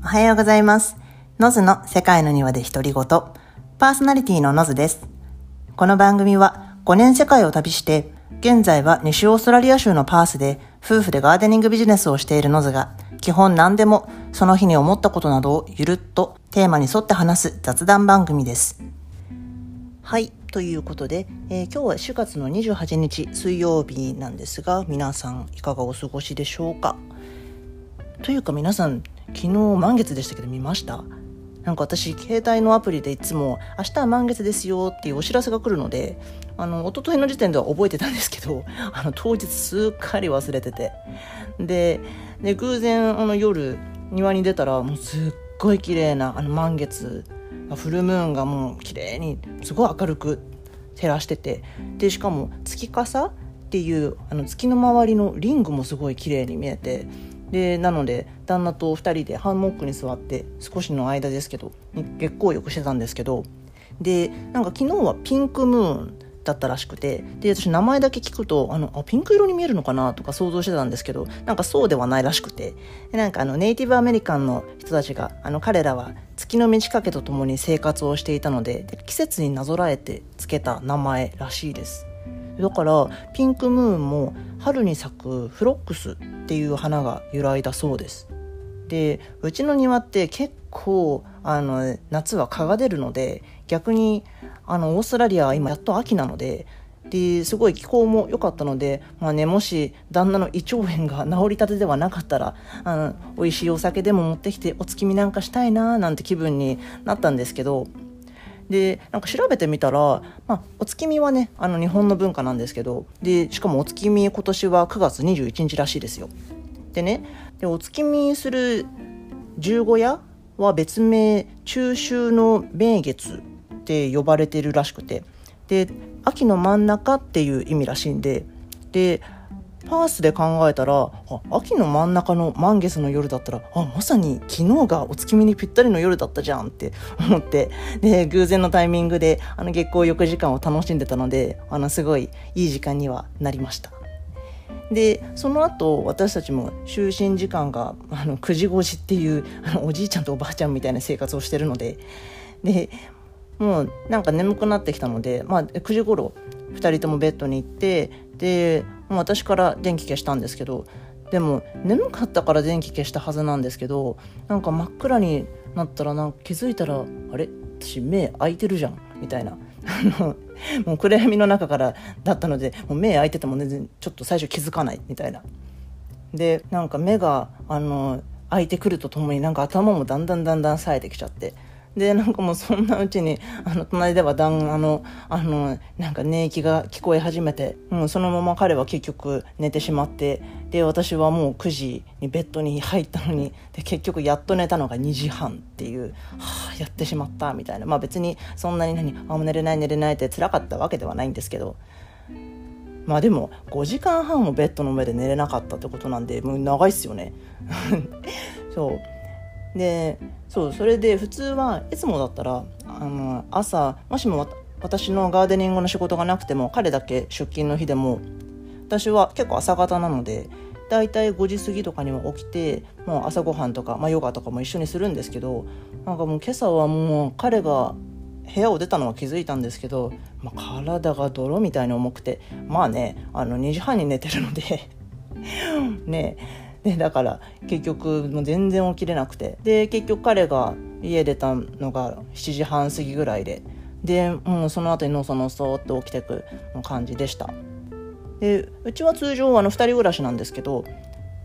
おはようございます。ノズの世界の庭で独り言。パーソナリティのノズです。この番組は5年世界を旅して、現在は西オーストラリア州のパースで夫婦でガーデニングビジネスをしているノズが、基本何でもその日に思ったことなどをゆるっとテーマに沿って話す雑談番組です。はい。ということで、えー今日は4月の28日水曜日なんですが、皆さんいかがお過ごしでしょうか？というか皆さん、昨日満月でしたけど見ました？なんか私、携帯のアプリでいつも、明日は満月ですよっていうお知らせが来るので、あの、一昨日の時点では覚えてたんですけど、あの、当日すっかり忘れてて。で、で偶然、あの、夜、庭に出たら、もうすっごい綺麗な、あの、満月、フルムーンがもう綺麗に、すごい明るく照らしてて、で、しかも、月傘っていう、あの、月の周りのリングもすごい綺麗に見えて、でなので旦那と2人でハンモックに座って少しの間ですけど月光浴してたんですけどでなんか昨日はピンクムーンだったらしくてで私名前だけ聞くとあのあピンク色に見えるのかなとか想像してたんですけどなんかそうではないらしくてでなんかあのネイティブアメリカンの人たちがあの彼らは月の満ち欠けとともに生活をしていたのでで季節になぞらえてつけた名前らしいです。だからピンクムーンも春に咲くフロックスっていう花が由来だそうです。でうちの庭って結構あの夏は蚊が出るので逆にあのオーストラリアは今やっと秋なのでですごい気候も良かったので、まあね、もし旦那の胃腸炎が治りたてではなかったらあの美味しいお酒でも持ってきてお月見なんかしたいななんて気分になったんですけどでなんか調べてみたら、まあ、お月見はねあの日本の文化なんですけどでしかもお月見今年は9月21日らしいですよ。でねでお月見する十五夜は別名中秋の名月って呼ばれてるらしくてで秋の真ん中っていう意味らしいんででパースで考えたら秋の真ん中の満月の夜だったらあまさに昨日がお月見にぴったりの夜だったじゃんって 思ってで偶然のタイミングであの月光浴時間を楽しんでたのであのすごいいい時間にはなりました。でその後私たちも就寝時間があの9時5時っていうあのおじいちゃんとおばあちゃんみたいな生活をしてるのででもうなんか眠くなってきたので、まあ、9時頃2人ともベッドに行ってで私から電気消したんですけどでも眠かったから電気消したはずなんですけどなんか真っ暗になったらなんか気づいたらあれ？私目開いてるじゃん。みたいな。もう暗闇の中からだったのでもう目開いてても全然ちょっと最初気づかない。みたいな。でなんか目があの開いてくるとともになんか頭もだんだんだんだん冴えてきちゃって。でなんかもうそんなうちにあの隣ではだんあのあのなんか寝息が聞こえ始めて、うん、そのまま彼は結局寝てしまってで私はもう9時にベッドに入ったのにで結局やっと寝たのが2時半っていう、はあ、やってしまったみたいな。まあ別にそんなに何あもう寝れない寝れないって辛かったわけではないんですけど。まあでも5時間半もベッドの上で寝れなかったってことなんでもう長いっすよね。そう。でそうそれで普通はいつもだったらあの朝もしも私のガーデニングの仕事がなくても彼だけ出勤の日でも私は結構朝方なのでだいたい5時過ぎとかには起きてもう朝ごはんとか、まあ、ヨガとかも一緒にするんですけどなんかもう今朝はもう彼が部屋を出たのは気づいたんですけど、まあ、体が泥みたいに重くてまあねあの2時半に寝てるので ねえでだから結局もう全然起きれなくて。で結局彼が家出たのが7時半過ぎぐらいで。でも、う、その後にのそのそって起きてく感じでした。でうちは通常あの2人暮らしなんですけど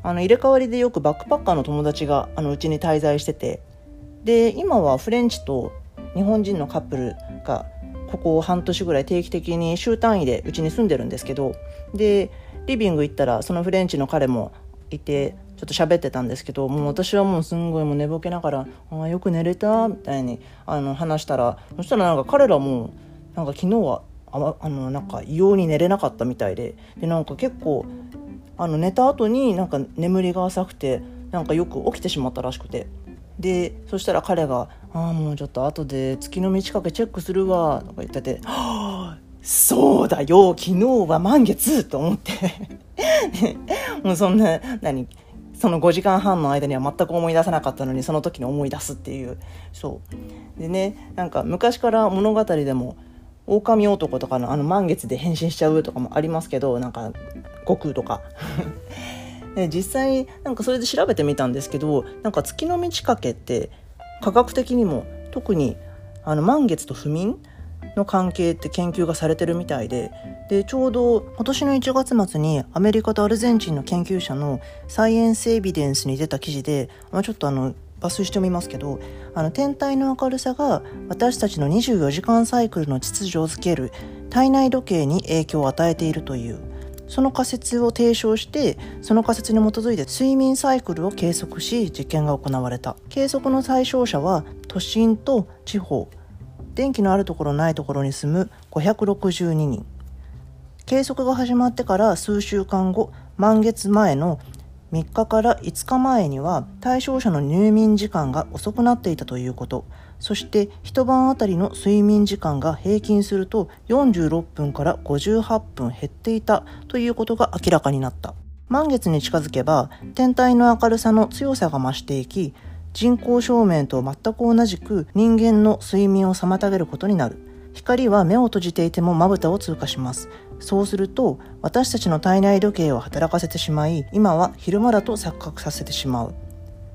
あの入れ替わりでよくバックパッカーの友達があのうちに滞在してて。で今はフレンチと日本人のカップルがここ半年ぐらい定期的に週単位でうちに住んでるんですけど。でリビング行ったらそのフレンチの彼もいてちょっと喋ってたんですけどもう私はもうすんごいもう寝ぼけながら「あよく寝れた」みたいにあの話したらそしたらなんか彼らもなんか昨日はああのなんか異様に寝れなかったみたいででなんか結構あの寝た後になんか眠りが浅くてなんかよく起きてしまったらしくてでそしたら彼が「ああもうちょっと後で月の満ち欠けチェックするわ」とか言ってて「はあそうだよ昨日は満月!」と思って。もうそんな何その5時間半の間には全く思い出さなかったのにその時に思い出すっていう。そう。でねなんか昔から物語でも狼男とかのあの満月で変身しちゃうとかもありますけどなんか悟空とか。で実際なんかそれで調べてみたんですけどなんか月の満ち欠けって科学的にも特にあの満月と不眠の関係って研究がされてるみたいででちょうど今年の1月末にアメリカとアルゼンチンの研究者のサイエンスエビデンスに出た記事で、まあ、ちょっとあの抜粋してみますけどあの天体の明るさが私たちの24時間サイクルの秩序をつける体内時計に影響を与えているというその仮説を提唱してその仮説に基づいて睡眠サイクルを計測し実験が行われた。計測の対象者は都心と地方電気のあるところないところに住む562人。計測が始まってから数週間後満月前の3日から5日前には対象者の入眠時間が遅くなっていたということ。そして一晩あたりの睡眠時間が平均すると46分から58分減っていたということが明らかになった。満月に近づけば天体の明るさの強さが増していき人工照明と全く同じく人間の睡眠を妨げることになる。光は目を閉じていてもまぶたを通過します。そうすると私たちの体内時計を働かせてしまい今は昼間だと錯覚させてしまう。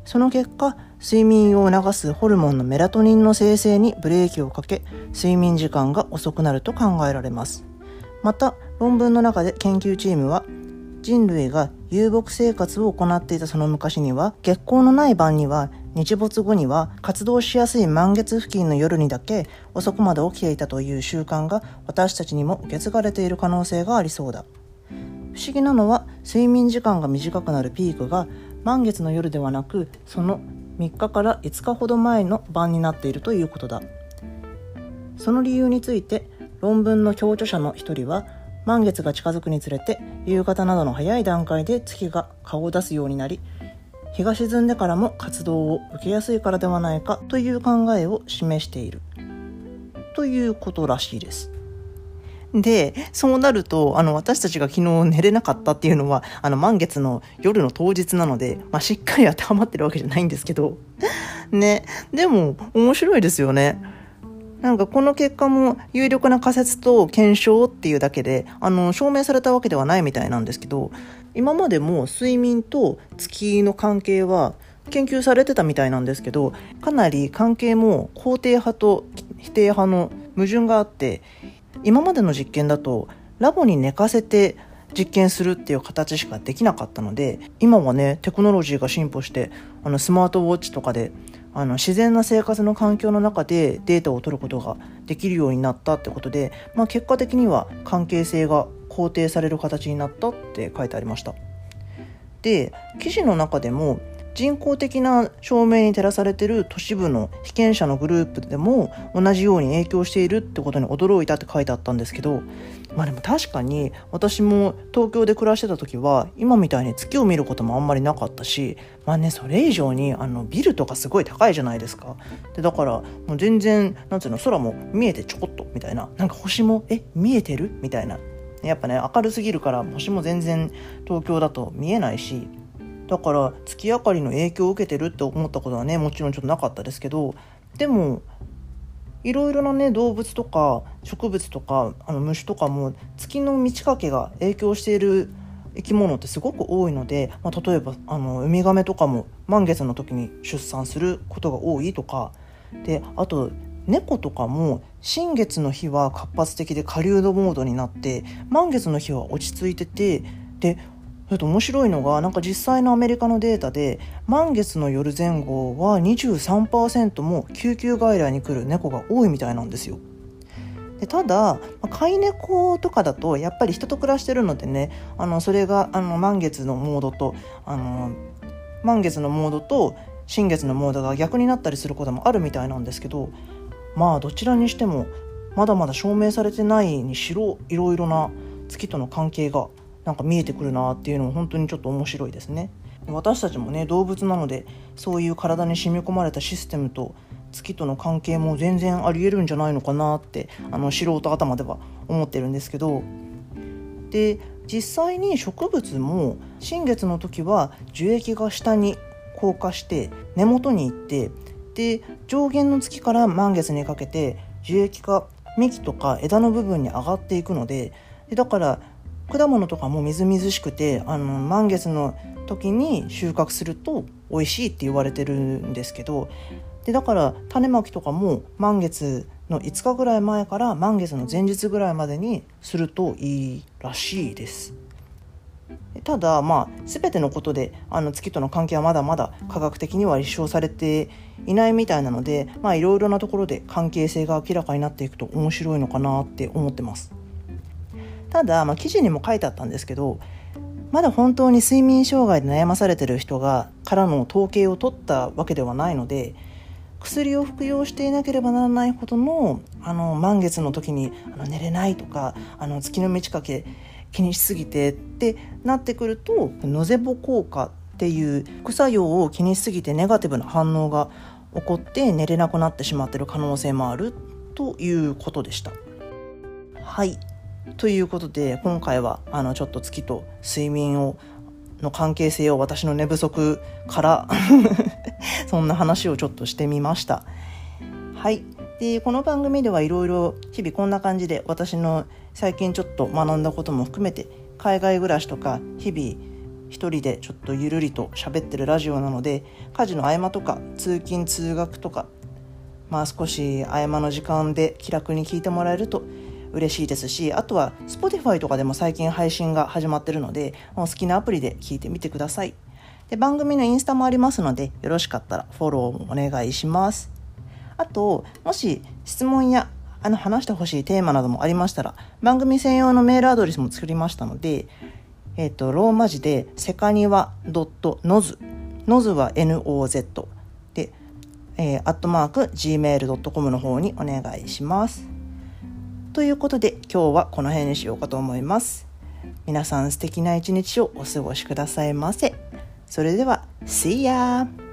その結果睡眠を促すホルモンのメラトニンの生成にブレーキをかけ睡眠時間が遅くなると考えられます。また論文の中で研究チームは人類が遊牧生活を行っていたその昔には月光のない晩には日没後には活動しやすい満月付近の夜にだけ遅くまで起きていたという習慣が私たちにも受け継がれている可能性がありそうだ。不思議なのは睡眠時間が短くなるピークが満月の夜ではなくその3日から5日ほど前の晩になっているということだ。その理由について論文の共著者の一人は満月が近づくにつれて夕方などの早い段階で月が顔を出すようになり日が沈んでからも活動を受けやすいからではないかという考えを示しているということらしいです。で、そうなると、あの、私たちが昨日寝れなかったっていうのは、あの、満月の夜の当日なので、まあ、しっかり当てはまってるわけじゃないんですけど、ね、でも、面白いですよね。なんかこの結果も有力な仮説と検証っていうだけで、あの、証明されたわけではないみたいなんですけど、今までも睡眠と月の関係は研究されてたみたいなんですけど、かなり関係も肯定派と否定派の矛盾があって、今までの実験だとラボに寝かせて実験するっていう形しかできなかったので今はねテクノロジーが進歩してあのスマートウォッチとかであの自然な生活の環境の中でデータを取ることができるようになったってことで、まあ、結果的には関係性が肯定される形になったって書いてありました。で記事の中でも人工的な照明に照らされてる都市部の被験者のグループでも同じように影響しているってことに驚いたって書いてあったんですけどまあでも確かに私も東京で暮らしてた時は今みたいに月を見ることもあんまりなかったしまあねそれ以上にあのビルとかすごい高いじゃないですか。でだからもう全然なんていうの空も見えてちょこっとみたいななんか星もえ見えてる？みたいな。やっぱね明るすぎるから星も全然東京だと見えないしだから月明かりの影響を受けてるって思ったことはねもちろんちょっとなかったですけどでもいろいろなね動物とか植物とかあの虫とかも月の満ち欠けが影響している生き物ってすごく多いので、まあ、例えばあのウミガメとかも満月の時に出産することが多いとかであと猫とかも新月の日は活発的で狩人モードになって満月の日は落ち着いててでそれと面白いのがなんか実際のアメリカのデータで満月の夜前後は23%も救急外来に来る猫が多いみたいなんですよ。でただ飼い猫とかだとやっぱり人と暮らしてるのでねあのそれがあの満月のモードとあの満月のモードと新月のモードが逆になったりすることもあるみたいなんですけどまあどちらにしてもまだまだ証明されてないにしろいろいろな月との関係がなんか見えてくるなっていうのも本当にちょっと面白いですね。私たちもね動物なのでそういう体に染み込まれたシステムと月との関係も全然ありえるんじゃないのかなってあの素人頭では思ってるんですけどで実際に植物も新月の時は樹液が下に降下して根元に行ってで上限の月から満月にかけて樹液が幹とか枝の部分に上がっていくのででだから果物とかもみずみずしくてあの満月の時に収穫すると美味しいって言われてるんですけどでだから種まきとかも満月の5日ぐらい前から満月の前日ぐらいまでにするといいらしいです。ただまあ全てのことであの月との関係はまだまだ科学的には立証されていないみたいなのでまあいろいろなところで関係性が明らかになっていくと面白いのかなって思ってます。ただ、まあ、記事にも書いてあったんですけどまだ本当に睡眠障害で悩まされてる人がからの統計を取ったわけではないので薬を服用していなければならないほどのあの満月の時にあの寝れないとかあの月の満ち欠け気にしすぎてってなってくるとノゼボ効果っていう副作用を気にしすぎてネガティブな反応が起こって寝れなくなってしまってる可能性もあるということでした。はいということで今回はあのちょっと月と睡眠をの関係性を私の寝不足から そんな話をちょっとしてみました。はい。で、この番組ではいろいろ日々こんな感じで私の最近ちょっと学んだことも含めて海外暮らしとか日々一人でちょっとゆるりと喋ってるラジオなので家事の合間とか通勤通学とかまあ少し合間の時間で気楽に聞いてもらえると嬉しいですしあとは Spotify とかでも最近配信が始まってるのでお好きなアプリで聞いてみてください。で番組のインスタもありますのでよろしかったらフォローもお願いします。あともし質問やあの話してほしいテーマなどもありましたら番組専用のメールアドレスも作りましたのでえっ、ー、とローマ字でセカニワ .noz ノズ。は NOZ で、えー、アットマーク gmail.com の方にお願いします。ということで今日はこの辺にしようかと思います。皆さん素敵な一日をお過ごしくださいませ。それでは、See ya!